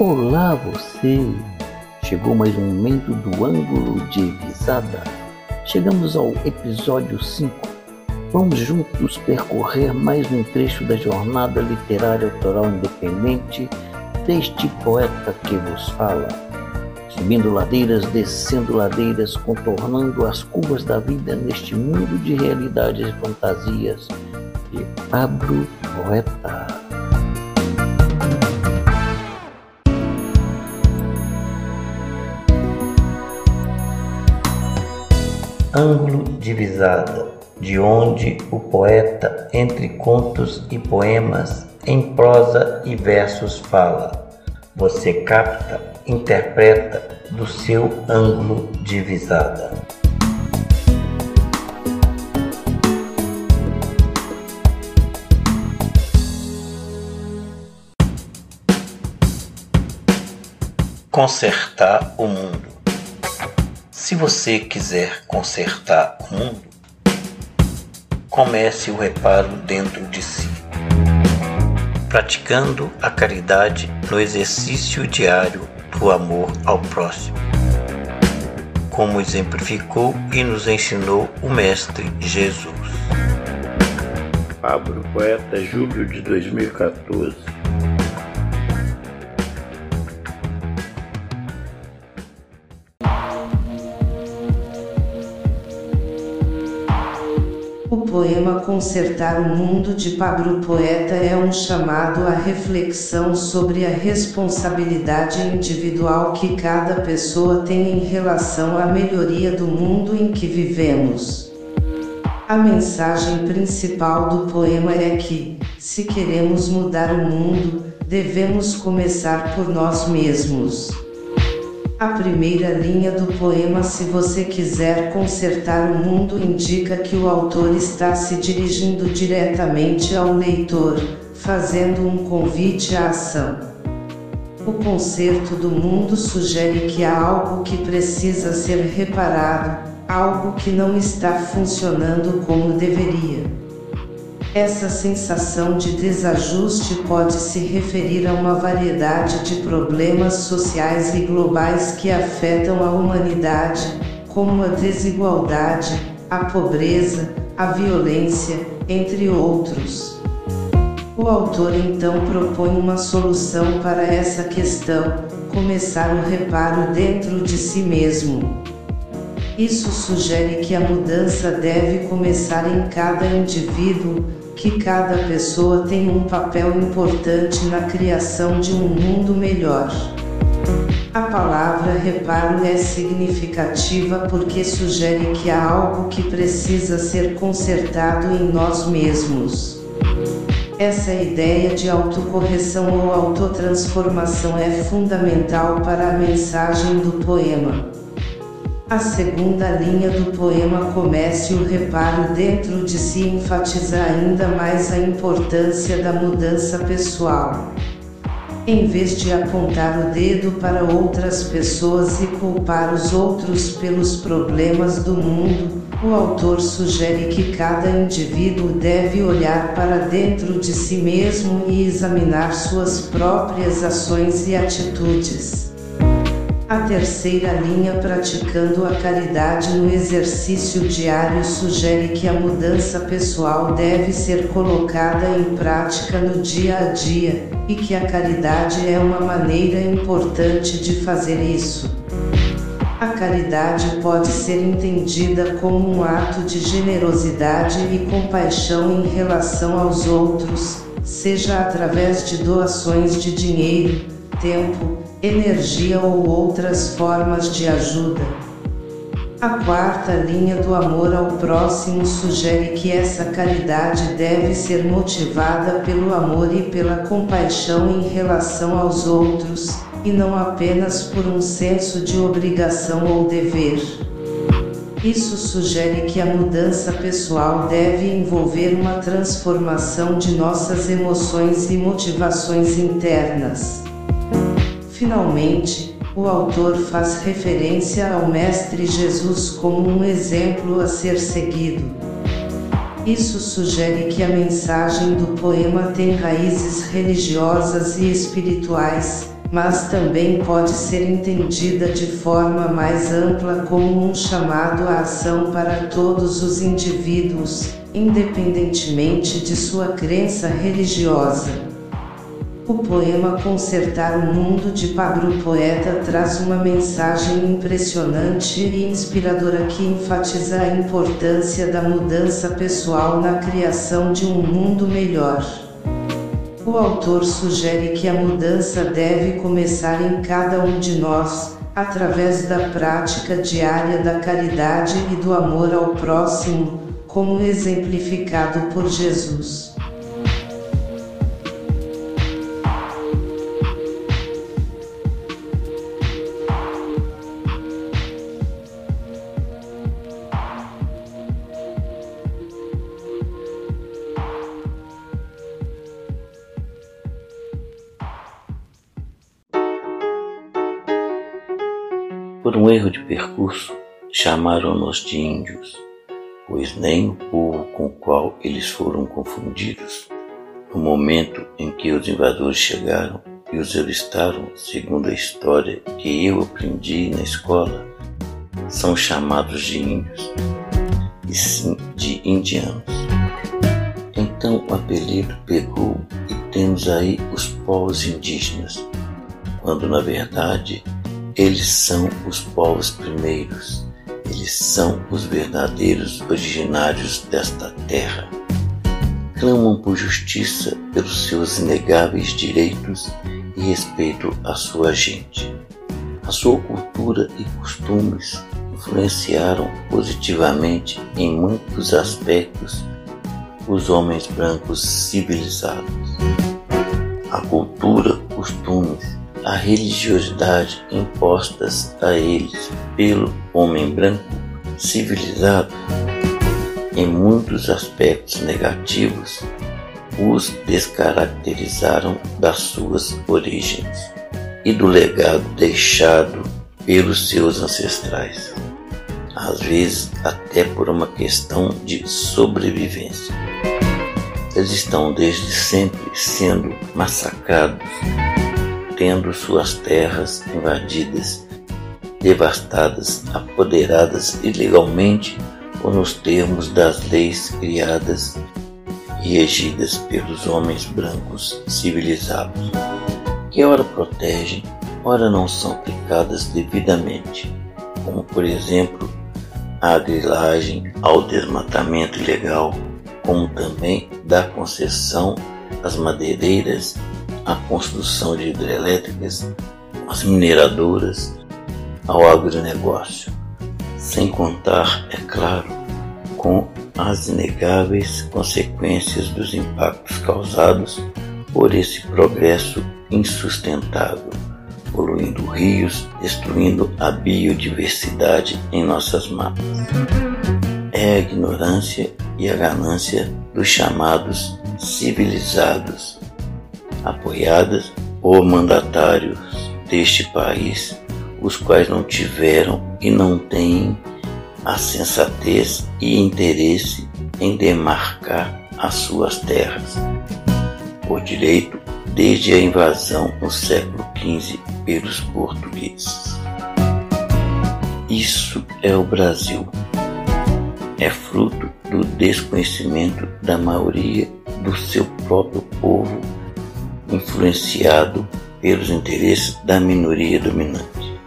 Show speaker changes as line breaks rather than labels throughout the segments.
Olá você! Chegou mais um momento do ângulo de visada. Chegamos ao episódio 5. Vamos juntos percorrer mais um trecho da jornada literária autoral independente deste poeta que vos fala. Subindo ladeiras, descendo ladeiras, contornando as curvas da vida neste mundo de realidades e fantasias de Pablo Poeta. Ângulo de visada, de onde o poeta, entre contos e poemas, em prosa e versos fala. Você capta, interpreta do seu ângulo de visada. Consertar o mundo. Se você quiser consertar o mundo, comece o reparo dentro de si, praticando a caridade no exercício diário do amor ao próximo, como exemplificou e nos ensinou o Mestre Jesus.
Pablo Poeta, julho de 2014
O poema Consertar o Mundo de Pablo Poeta é um chamado à reflexão sobre a responsabilidade individual que cada pessoa tem em relação à melhoria do mundo em que vivemos. A mensagem principal do poema é que, se queremos mudar o mundo, devemos começar por nós mesmos. A primeira linha do poema Se você quiser consertar o mundo indica que o autor está se dirigindo diretamente ao leitor, fazendo um convite à ação. O conserto do mundo sugere que há algo que precisa ser reparado, algo que não está funcionando como deveria. Essa sensação de desajuste pode se referir a uma variedade de problemas sociais e globais que afetam a humanidade, como a desigualdade, a pobreza, a violência, entre outros. O autor então propõe uma solução para essa questão: começar o reparo dentro de si mesmo. Isso sugere que a mudança deve começar em cada indivíduo, que cada pessoa tem um papel importante na criação de um mundo melhor. A palavra reparo é significativa porque sugere que há algo que precisa ser consertado em nós mesmos. Essa ideia de autocorreção ou autotransformação é fundamental para a mensagem do poema. A segunda linha do poema Comece o reparo dentro de si enfatiza ainda mais a importância da mudança pessoal. Em vez de apontar o dedo para outras pessoas e culpar os outros pelos problemas do mundo, o autor sugere que cada indivíduo deve olhar para dentro de si mesmo e examinar suas próprias ações e atitudes. A terceira linha praticando a caridade no exercício diário sugere que a mudança pessoal deve ser colocada em prática no dia a dia, e que a caridade é uma maneira importante de fazer isso. A caridade pode ser entendida como um ato de generosidade e compaixão em relação aos outros, seja através de doações de dinheiro, tempo, energia ou outras formas de ajuda. A quarta linha do amor ao próximo sugere que essa caridade deve ser motivada pelo amor e pela compaixão em relação aos outros, e não apenas por um senso de obrigação ou dever. Isso sugere que a mudança pessoal deve envolver uma transformação de nossas emoções e motivações internas. Finalmente, o autor faz referência ao Mestre Jesus como um exemplo a ser seguido. Isso sugere que a mensagem do poema tem raízes religiosas e espirituais, mas também pode ser entendida de forma mais ampla como um chamado à ação para todos os indivíduos, independentemente de sua crença religiosa. O poema Consertar o Mundo de Pablo Poeta traz uma mensagem impressionante e inspiradora que enfatiza a importância da mudança pessoal na criação de um mundo melhor. O autor sugere que a mudança deve começar em cada um de nós, através da prática diária da caridade e do amor ao próximo, como exemplificado por Jesus.
Por um erro de percurso, chamaram-nos de índios, pois nem o povo com o qual eles foram confundidos, no momento em que os invasores chegaram e os avistaram, segundo a história que eu aprendi na escola, são chamados de índios, e sim de indianos. Então o apelido pegou e temos aí os povos indígenas, quando na verdade eles são os povos primeiros, eles são os verdadeiros originários desta terra. Clamam por justiça pelos seus inegáveis direitos e respeito à sua gente. A sua cultura e costumes influenciaram positivamente em muitos aspectos os homens brancos civilizados. A cultura, costumes a religiosidade impostas a eles pelo homem branco civilizado, em muitos aspectos negativos, os descaracterizaram das suas origens e do legado deixado pelos seus ancestrais, às vezes até por uma questão de sobrevivência. Eles estão desde sempre sendo massacrados tendo suas terras invadidas, devastadas, apoderadas ilegalmente ou nos termos das leis criadas e regidas pelos homens brancos civilizados, que ora protegem, ora não são aplicadas devidamente, como por exemplo a grilagem ao desmatamento ilegal, como também da concessão às madeireiras a construção de hidrelétricas, as mineradoras, ao agronegócio, sem contar, é claro, com as inegáveis consequências dos impactos causados por esse progresso insustentável, poluindo rios, destruindo a biodiversidade em nossas mapas. É a ignorância e a ganância dos chamados civilizados apoiadas por mandatários deste país, os quais não tiveram e não têm a sensatez e interesse em demarcar as suas terras. Por direito, desde a invasão no século XV pelos portugueses. Isso é o Brasil. É fruto do desconhecimento da maioria do seu próprio povo influenciado pelos interesses da minoria dominante,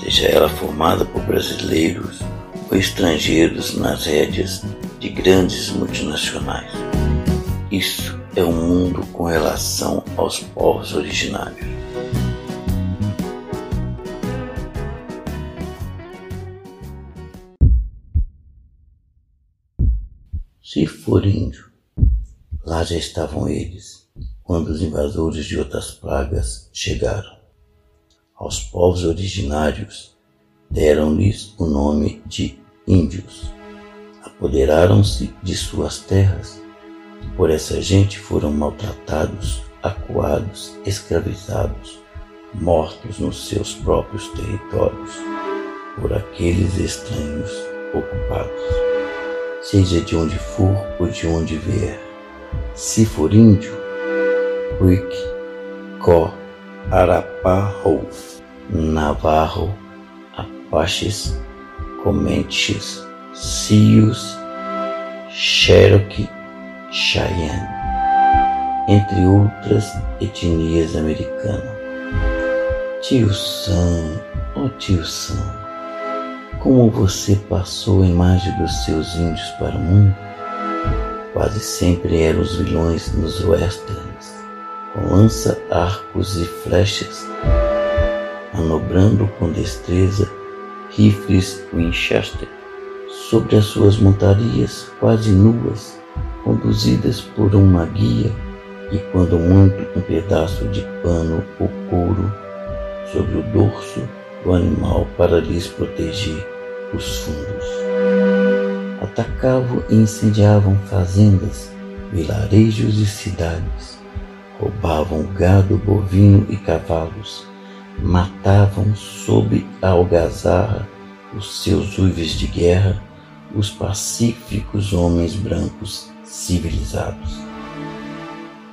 seja ela formada por brasileiros ou estrangeiros nas rédeas de grandes multinacionais. Isso é o mundo com relação aos povos originários. Se for índio, lá já estavam eles quando os invasores de outras pragas chegaram. Aos povos originários deram-lhes o nome de índios. Apoderaram-se de suas terras e por essa gente foram maltratados, acuados, escravizados, mortos nos seus próprios territórios por aqueles estranhos ocupados. Seja de onde for ou de onde vier, se for índio, Quick, Co,
Arapaho,
Navarro, Apaches, Comanches, Sios, Cherokee, Cheyenne, entre outras etnias americanas. Tio Sam, oh tio Sam, como você passou a imagem dos seus índios para o mundo? Quase sempre eram os vilões nos westerns, lança, arcos e flechas, manobrando com destreza rifles Winchester sobre as suas montarias quase nuas, conduzidas por uma guia e quando muito um pedaço de pano ou couro sobre o dorso do animal para lhes proteger os fundos. Atacavam e incendiavam fazendas, vilarejos e cidades, roubavam gado bovino e cavalos, matavam sob a algazarra os seus uives de guerra os pacíficos homens brancos civilizados.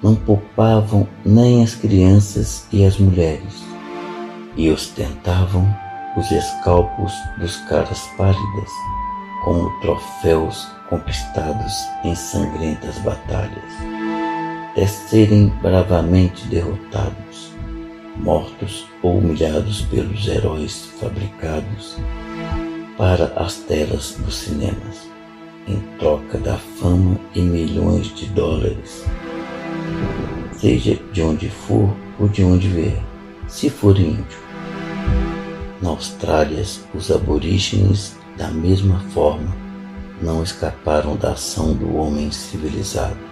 Não poupavam nem as crianças e as mulheres, e ostentavam os escalpos dos caras pálidas como troféus conquistados em sangrentas batalhas, até serem bravamente derrotados, mortos ou humilhados pelos heróis fabricados para as telas dos cinemas, em troca da fama e milhões de dólares. Seja de onde for ou de onde vier, se for índio. Na Austrália, os aborígenes, da mesma forma, não escaparam da ação do homem civilizado.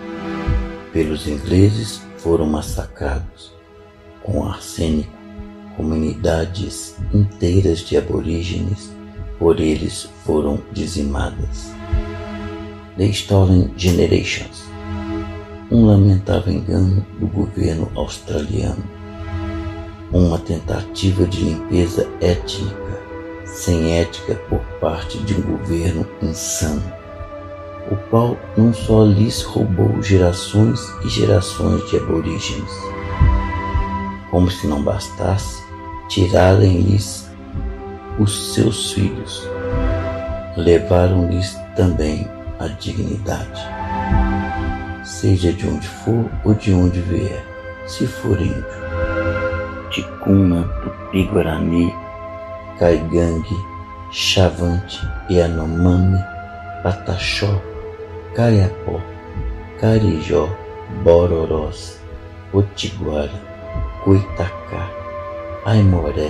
Pelos ingleses foram massacrados com arsênico comunidades inteiras de aborígenes por eles foram dizimadas. The Stolen Generations um lamentável engano do governo australiano, uma tentativa de limpeza étnica, sem ética por parte de um governo insano, o qual não só lhes roubou gerações e gerações de aborígenes, como se não bastasse, tirarem-lhes os seus filhos. Levaram-lhes também a dignidade. Seja de onde for ou de onde vier, se for índio. Ticuna, Tupi-Guarani, Caigangue, Chavante, Yanomami, Pataxó, Caiapó, Carijó, Bororós, Potiguara, Coitacá, Aimoré,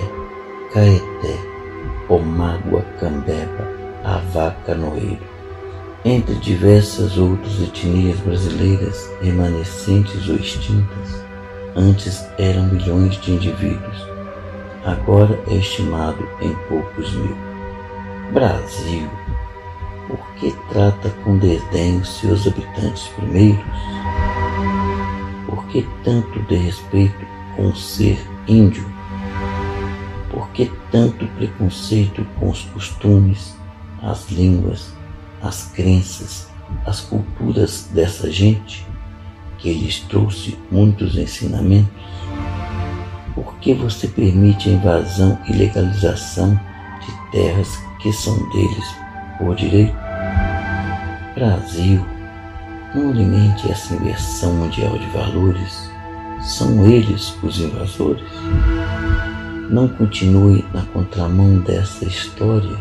Caeté, Omágua, Cambeba, Avaca, Noeiro. Entre diversas outras etnias brasileiras remanescentes ou extintas, antes eram milhões de indivíduos, agora é estimado em poucos mil. Brasil, por que trata com desdém os seus habitantes primeiros? Por que tanto desrespeito com o ser índio? Por que tanto preconceito com os costumes, as línguas, as crenças, as culturas dessa gente que lhes trouxe muitos ensinamentos? Por que você permite a invasão e legalização de terras que são deles por direito? Brasil, não alimente essa inversão mundial de valores. São eles os invasores? Não continue na contramão dessa história.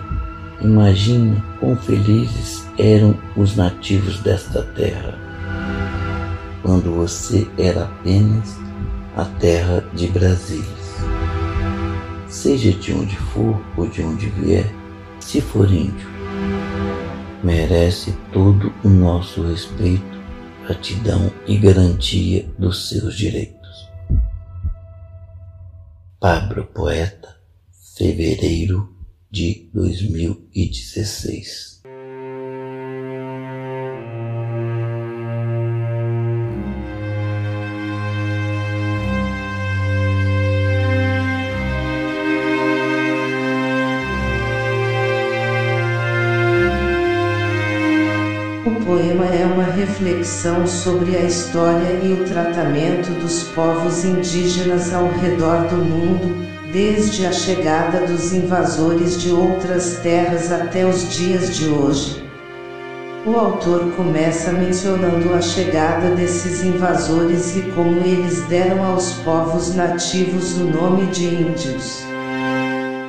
Imagina quão felizes eram os nativos desta terra quando você era apenas a terra de Brasília. Seja de onde for ou de onde vier, se for índio, merece todo o nosso respeito, gratidão e garantia dos seus direitos. Pablo Poeta, fevereiro de 2016.
Reflexão sobre a história e o tratamento dos povos indígenas ao redor do mundo, desde a chegada dos invasores de outras terras até os dias de hoje. O autor começa mencionando a chegada desses invasores e como eles deram aos povos nativos o nome de índios.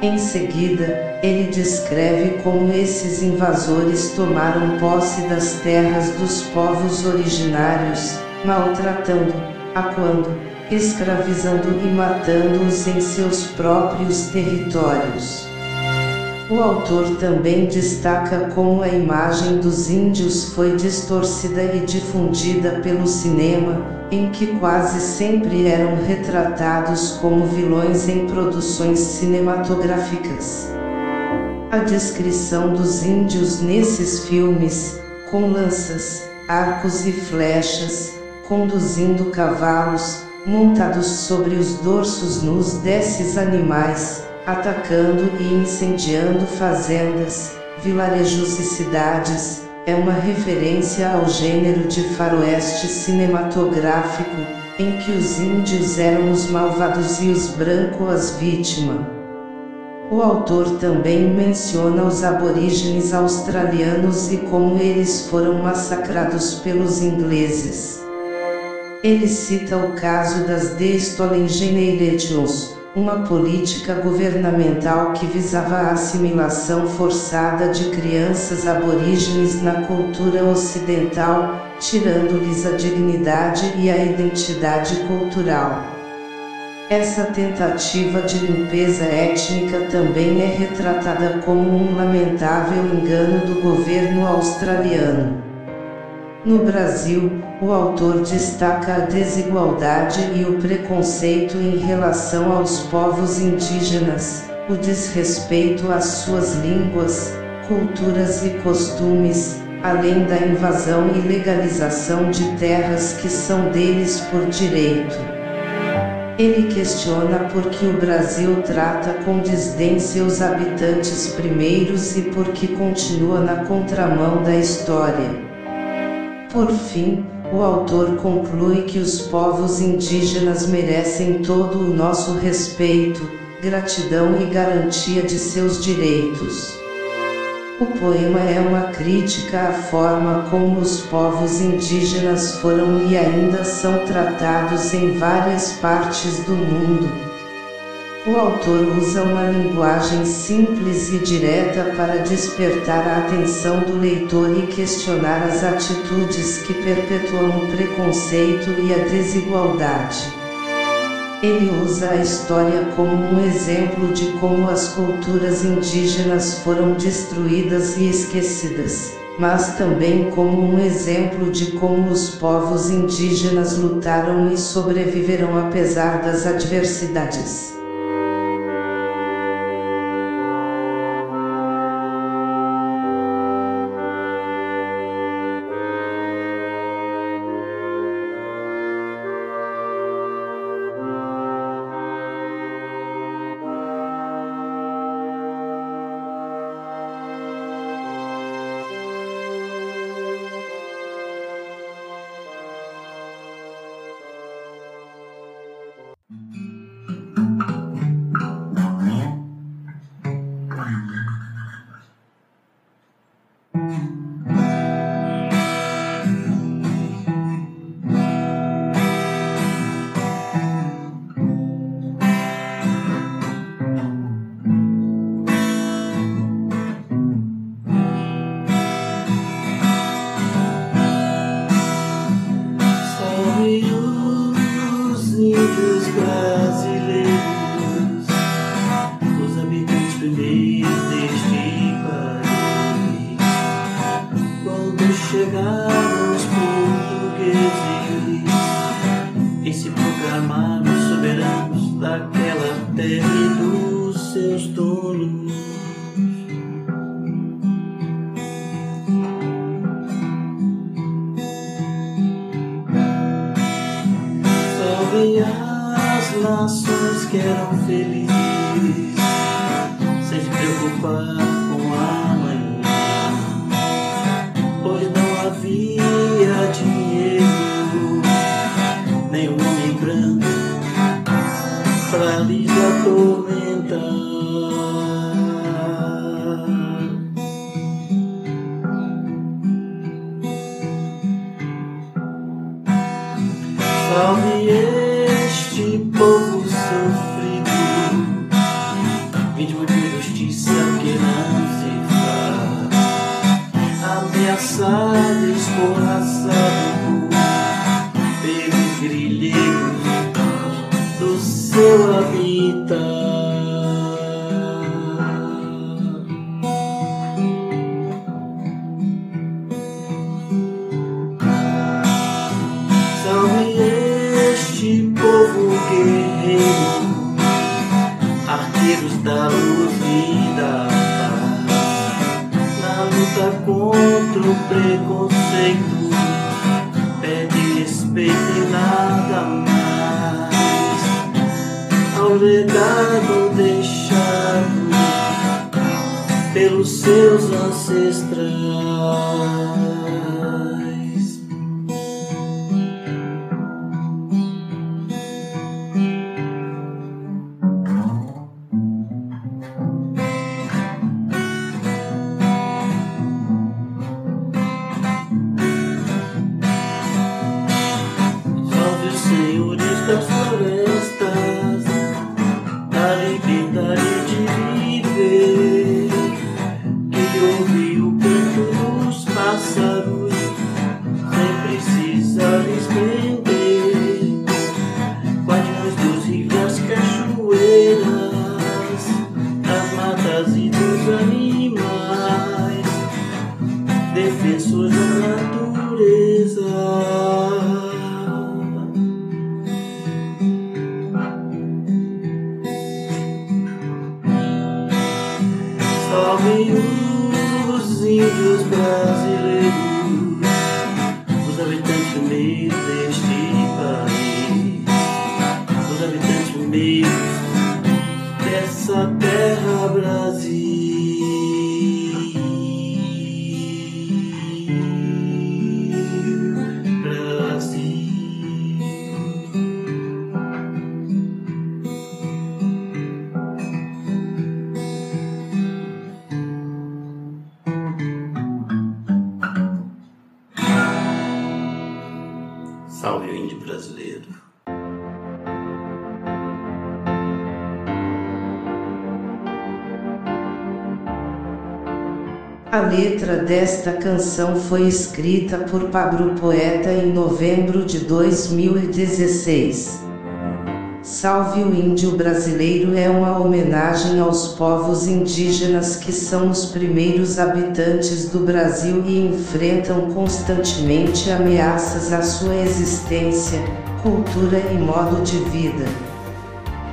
Em seguida, ele descreve como esses invasores tomaram posse das terras dos povos originários, maltratando, aquando, escravizando e matando-os em seus próprios territórios. O autor também destaca como a imagem dos índios foi distorcida e difundida pelo cinema, em que quase sempre eram retratados como vilões em produções cinematográficas. A descrição dos índios nesses filmes, com lanças, arcos e flechas, conduzindo cavalos, montados sobre os dorsos nus desses animais, atacando e incendiando fazendas, vilarejos e cidades, é uma referência ao gênero de faroeste cinematográfico, em que os índios eram os malvados e os brancos as vítimas. O autor também menciona os aborígenes australianos e como eles foram massacrados pelos ingleses. Ele cita o caso das The Stolen Generations, uma política governamental que visava a assimilação forçada de crianças aborígenes na cultura ocidental, tirando-lhes a dignidade e a identidade cultural. Essa tentativa de limpeza étnica também é retratada como um lamentável engano do governo australiano. No Brasil, o autor destaca a desigualdade e o preconceito em relação aos povos indígenas, o desrespeito às suas línguas, culturas e costumes, além da invasão e legalização de terras que são deles por direito. Ele questiona por que o Brasil trata com desdém seus habitantes primeiros e por que continua na contramão da história. Por fim, o autor conclui que os povos indígenas merecem todo o nosso respeito, gratidão e garantia de seus direitos. O poema é uma crítica à forma como os povos indígenas foram e ainda são tratados em várias partes do mundo. O autor usa uma linguagem simples e direta para despertar a atenção do leitor e questionar as atitudes que perpetuam o preconceito e a desigualdade. Ele usa a história como um exemplo de como as culturas indígenas foram destruídas e esquecidas, mas também como um exemplo de como os povos indígenas lutaram e sobreviveram apesar das adversidades.
Legado deixado pelos seus ancestrais. Habitantes primeiros
desta canção foi escrita por Pablo Poeta em novembro de 2016. Salve o Índio Brasileiro é uma homenagem aos povos indígenas que são os primeiros habitantes do Brasil e enfrentam constantemente ameaças à sua existência, cultura e modo de vida.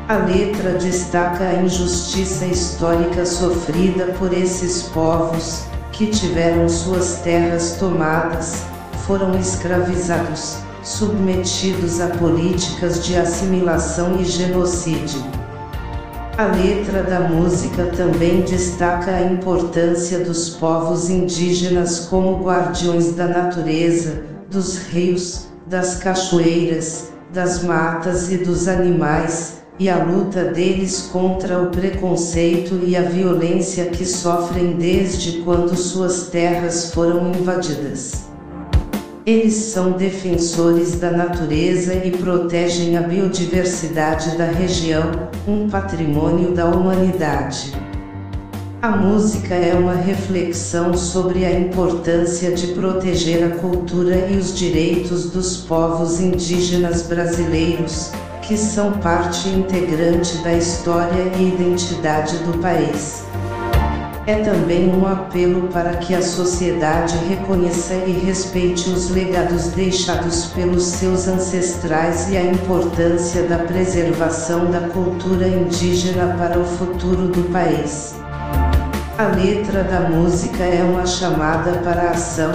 A letra destaca a injustiça histórica sofrida por esses povos, que tiveram suas terras tomadas, foram escravizados, submetidos a políticas de assimilação e genocídio. A letra da música também destaca a importância dos povos indígenas como guardiões da natureza, dos rios, das cachoeiras, das matas e dos animais, e a luta deles contra o preconceito e a violência que sofrem desde quando suas terras foram invadidas. Eles são defensores da natureza e protegem a biodiversidade da região, um patrimônio da humanidade. A música é uma reflexão sobre a importância de proteger a cultura e os direitos dos povos indígenas brasileiros, que são parte integrante da história e identidade do país. É também um apelo para que a sociedade reconheça e respeite os legados deixados pelos seus ancestrais e a importância da preservação da cultura indígena para o futuro do país. A letra da música é uma chamada para a ação,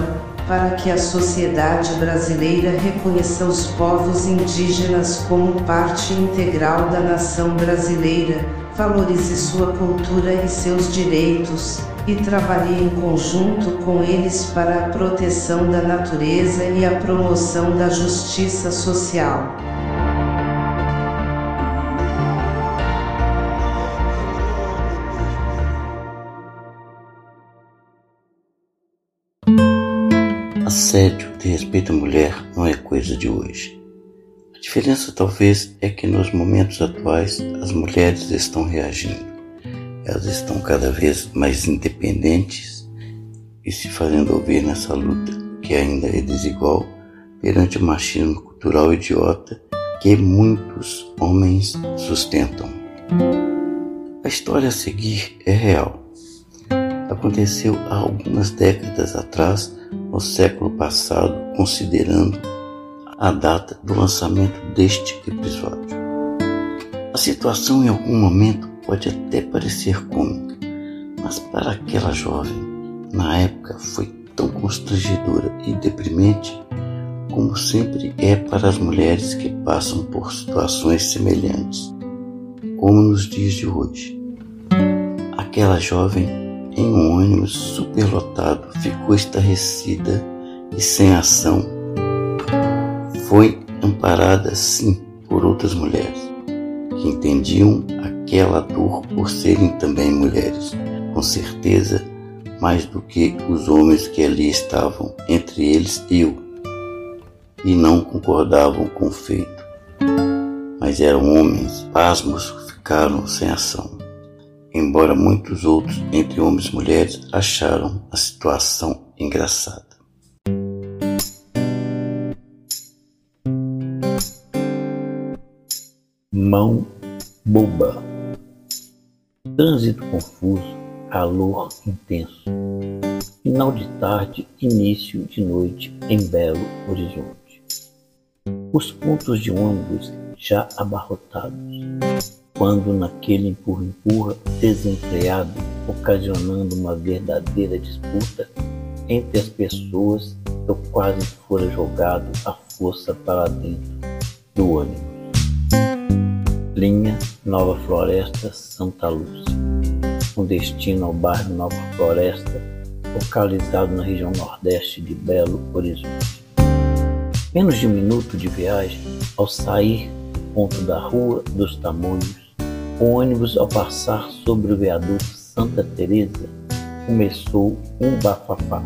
para que a sociedade brasileira reconheça os povos indígenas como parte integral da nação brasileira, valorize sua cultura e seus direitos, e trabalhe em conjunto com eles para a proteção da natureza e a promoção da justiça social.
Assédio, de respeito à mulher, não é coisa de hoje. A diferença talvez é que nos momentos atuais as mulheres estão reagindo. Elas estão cada vez mais independentes e se fazendo ouvir nessa luta que ainda é desigual perante o machismo cultural idiota que muitos homens sustentam. A história a seguir é real. Aconteceu há algumas décadas atrás no século passado, considerando a data do lançamento deste episódio. A situação em algum momento pode até parecer cômica, mas para aquela jovem, na época foi tão constrangedora e deprimente como sempre é para as mulheres que passam por situações semelhantes, como nos dias de hoje. Aquela jovem em um ônibus superlotado, ficou estarrecida e sem ação. Foi amparada, sim, por outras mulheres, que entendiam aquela dor por serem também mulheres, com certeza mais do que os homens que ali estavam, entre eles eu, e não concordavam com o feito. Mas eram homens, pasmos, ficaram sem ação embora muitos outros, entre homens e mulheres, acharam a situação engraçada.
Mão boba. Trânsito confuso, calor intenso. Final de tarde, início de noite em Belo Horizonte. Os pontos de ônibus já abarrotados quando naquele empurra-empurra desenfreado, ocasionando uma verdadeira disputa entre as pessoas, eu quase fora jogado à força para dentro do ônibus. Linha Nova Floresta Santa Lúcia, com destino ao bairro Nova Floresta, localizado na região nordeste de Belo Horizonte. Menos de um minuto de viagem, ao sair do ponto da Rua dos Tamoios, o ônibus, ao passar sobre o viaduto Santa Teresa, começou um bafafá.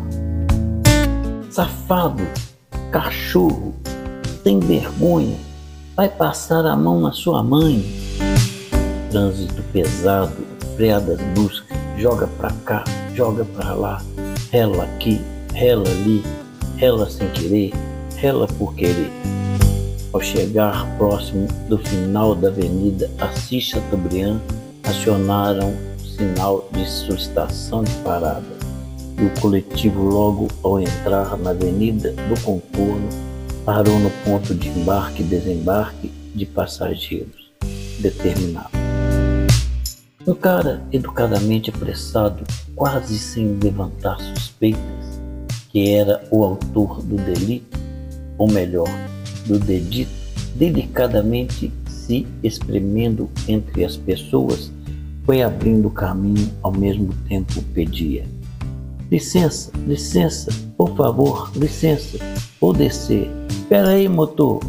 Safado, cachorro, sem vergonha, vai passar a mão na sua mãe. Trânsito pesado, freadas bruscas, joga pra cá, joga pra lá, rela aqui, rela ali, rela sem querer, rela por querer. Ao chegar próximo do final da avenida Assis Chateaubriand, acionaram sinal de solicitação de parada. E o coletivo, logo ao entrar na avenida do contorno, parou no ponto de embarque e desembarque de passageiros determinado. Um cara educadamente apressado, quase sem levantar suspeitas, que era o autor do delito, ou melhor, do dedito, delicadamente se espremendo entre as pessoas, foi abrindo caminho ao mesmo tempo pedia. Licença, licença, por favor, licença, vou descer. Espera aí, motor.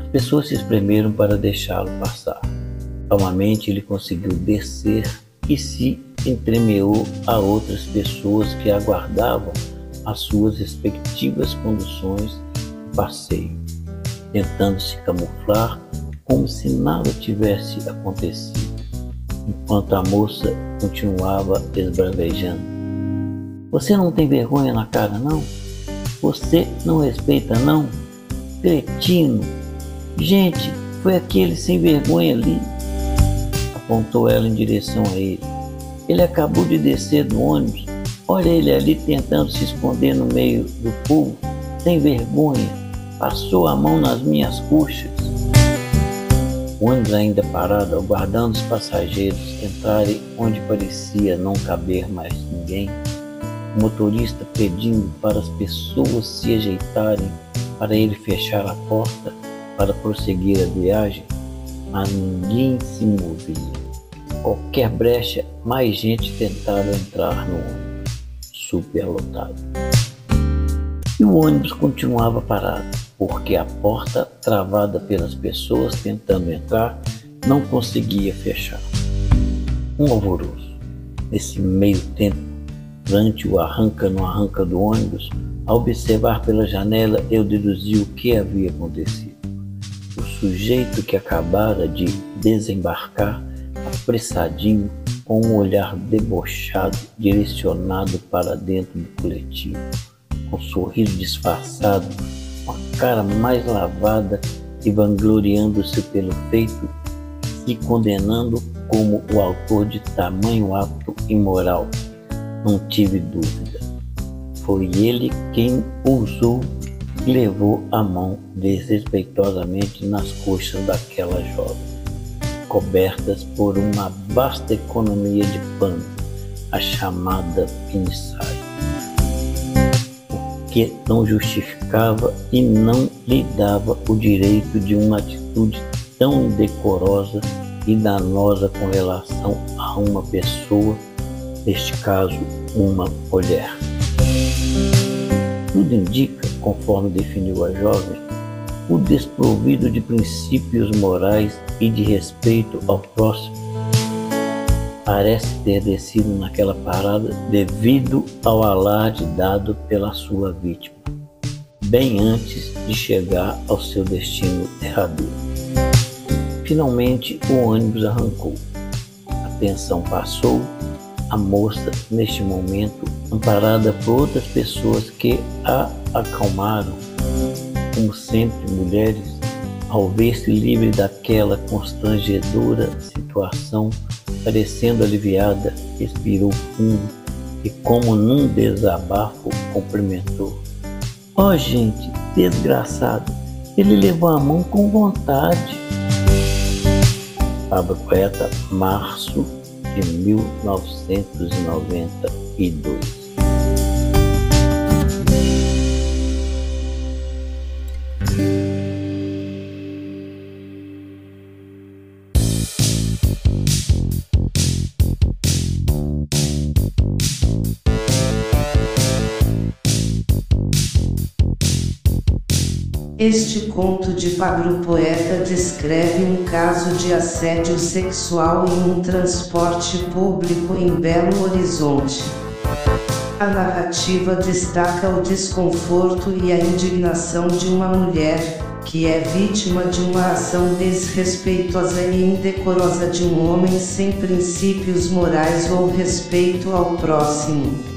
As pessoas se espremeram para deixá-lo passar. Calmamente ele conseguiu descer e se entremeou a outras pessoas que aguardavam as suas respectivas conduções passeio, tentando se camuflar como se nada tivesse acontecido, enquanto a moça continuava esbravejando. Você não tem vergonha na cara, não? Você não respeita, não? Cretino! Gente, foi aquele sem vergonha ali. Apontou ela em direção a ele. Ele acabou de descer do ônibus. Olha ele ali tentando se esconder no meio do povo, sem vergonha passou a mão nas minhas coxas. O ônibus ainda parado, aguardando os passageiros entrarem onde parecia não caber mais ninguém. O motorista pedindo para as pessoas se ajeitarem para ele fechar a porta para prosseguir a viagem, mas ninguém se movia. Qualquer brecha, mais gente tentava entrar no ônibus, superlotado. E o ônibus continuava parado porque a porta, travada pelas pessoas tentando entrar, não conseguia fechar. Um alvoroço. Nesse meio tempo, Durante o arranca no arranca do ônibus, ao observar pela janela, eu deduzi o que havia acontecido. O sujeito que acabara de desembarcar, apressadinho, com um olhar debochado direcionado para dentro do coletivo, com um sorriso disfarçado, com a cara mais lavada e vangloriando-se pelo feito e condenando como o autor de tamanho ato imoral. Não tive dúvida. Foi ele quem ousou e levou a mão desrespeitosamente nas coxas daquela jovem cobertas por uma vasta economia de pano, a chamada o que não justificava e não lhe dava o direito de uma atitude tão indecorosa e danosa com relação a uma pessoa, neste caso, uma mulher. Tudo indica, conforme definiu a jovem, o desprovido de princípios morais e de respeito ao próximo. Parece ter descido naquela parada devido ao alarde dado pela sua vítima, bem antes de chegar ao seu destino derradeiro. Finalmente o ônibus arrancou. A tensão passou. A moça, neste momento, amparada por outras pessoas que a acalmaram, como sempre, mulheres, ao ver-se livre daquela constrangedora situação, parecendo aliviada, respirou fundo e, como num desabafo, cumprimentou. Ó oh, gente, desgraçado, ele levou a mão com vontade. Pablo Poeta, março de 1992.
Este conto de Pablo Poeta descreve um caso de assédio sexual em um transporte público em Belo Horizonte. A narrativa destaca o desconforto e a indignação de uma mulher, que é vítima de uma ação desrespeitosa e indecorosa de um homem sem princípios morais ou respeito ao próximo.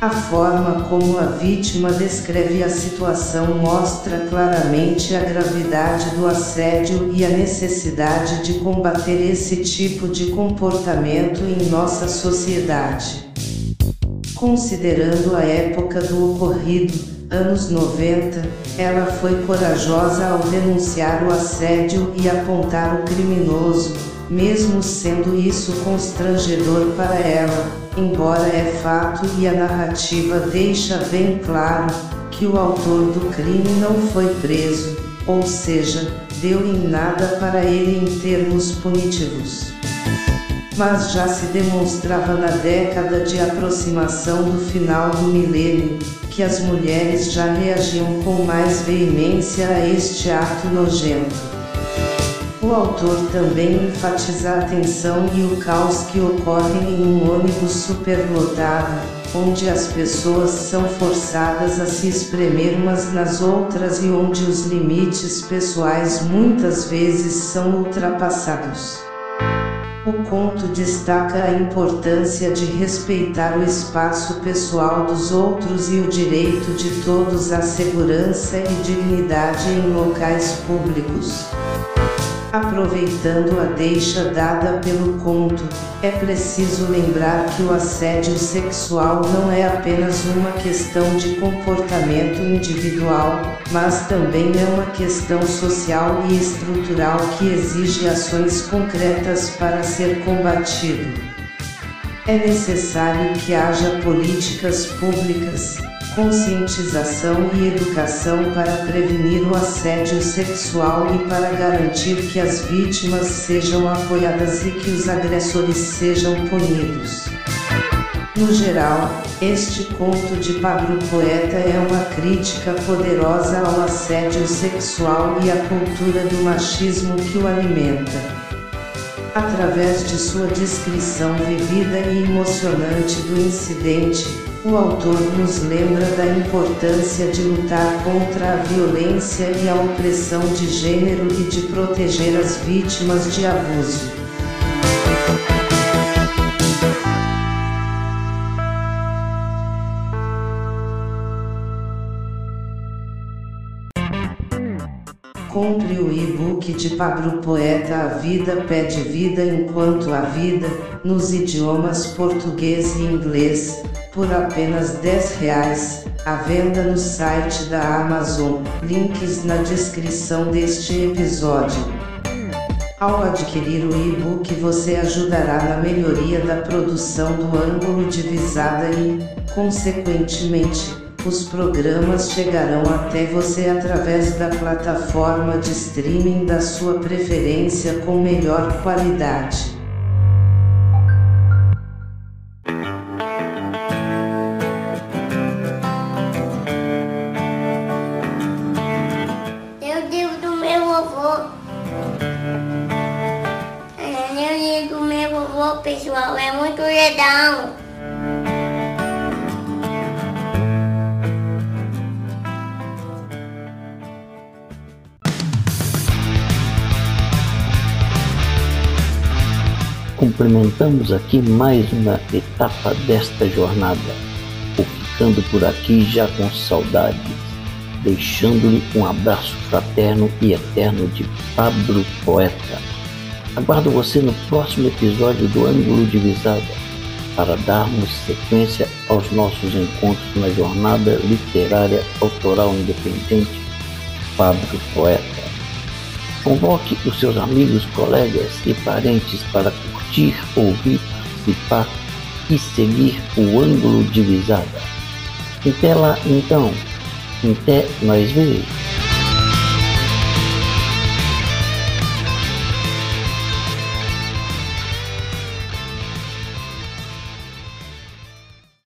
A forma como a vítima descreve a situação mostra claramente a gravidade do assédio e a necessidade de combater esse tipo de comportamento em nossa sociedade. Considerando a época do ocorrido, anos 90, ela foi corajosa ao denunciar o assédio e apontar o criminoso, mesmo sendo isso constrangedor para ela embora é fato e a narrativa deixa bem claro que o autor do crime não foi preso, ou seja, deu em nada para ele em termos punitivos. Mas já se demonstrava na década de aproximação do final do milênio, que as mulheres já reagiam com mais veemência a este ato nojento. O autor também enfatiza a tensão e o caos que ocorrem em um ônibus superlotado, onde as pessoas são forçadas a se espremer umas nas outras e onde os limites pessoais muitas vezes são ultrapassados. O conto destaca a importância de respeitar o espaço pessoal dos outros e o direito de todos à segurança e dignidade em locais públicos. Aproveitando a deixa dada pelo conto, é preciso lembrar que o assédio sexual não é apenas uma questão de comportamento individual, mas também é uma questão social e estrutural que exige ações concretas para ser combatido. É necessário que haja políticas públicas, conscientização e educação para prevenir o assédio sexual e para garantir que as vítimas sejam apoiadas e que os agressores sejam punidos. No geral, este conto de Pablo Poeta é uma crítica poderosa ao assédio sexual e à cultura do machismo que o alimenta. Através de sua descrição vivida e emocionante do incidente, o autor nos lembra da importância de lutar contra a violência e a opressão de gênero e de proteger as vítimas de abuso. Compre o e-book de Pablo Poeta A Vida Pede Vida Enquanto a Vida, nos idiomas português e inglês, por apenas 10 reais, à venda no site da Amazon, links na descrição deste episódio. Ao adquirir o e-book você ajudará na melhoria da produção do ângulo de visada e, consequentemente, os programas chegarão até você através da plataforma de streaming da sua preferência com melhor qualidade.
Eu digo do meu vovô. Eu digo do meu vovô, pessoal, é muito legal.
Cumprimentamos aqui mais uma etapa desta jornada, ficando por aqui já com saudades, deixando-lhe um abraço fraterno e eterno de Pablo Poeta. Aguardo você no próximo episódio do Ângulo de para darmos sequência aos nossos encontros na jornada literária autoral independente Pablo Poeta. Convoque os seus amigos, colegas e parentes para curtir, ouvir, participar e seguir o ângulo de visada. Até lá então, até nós ver.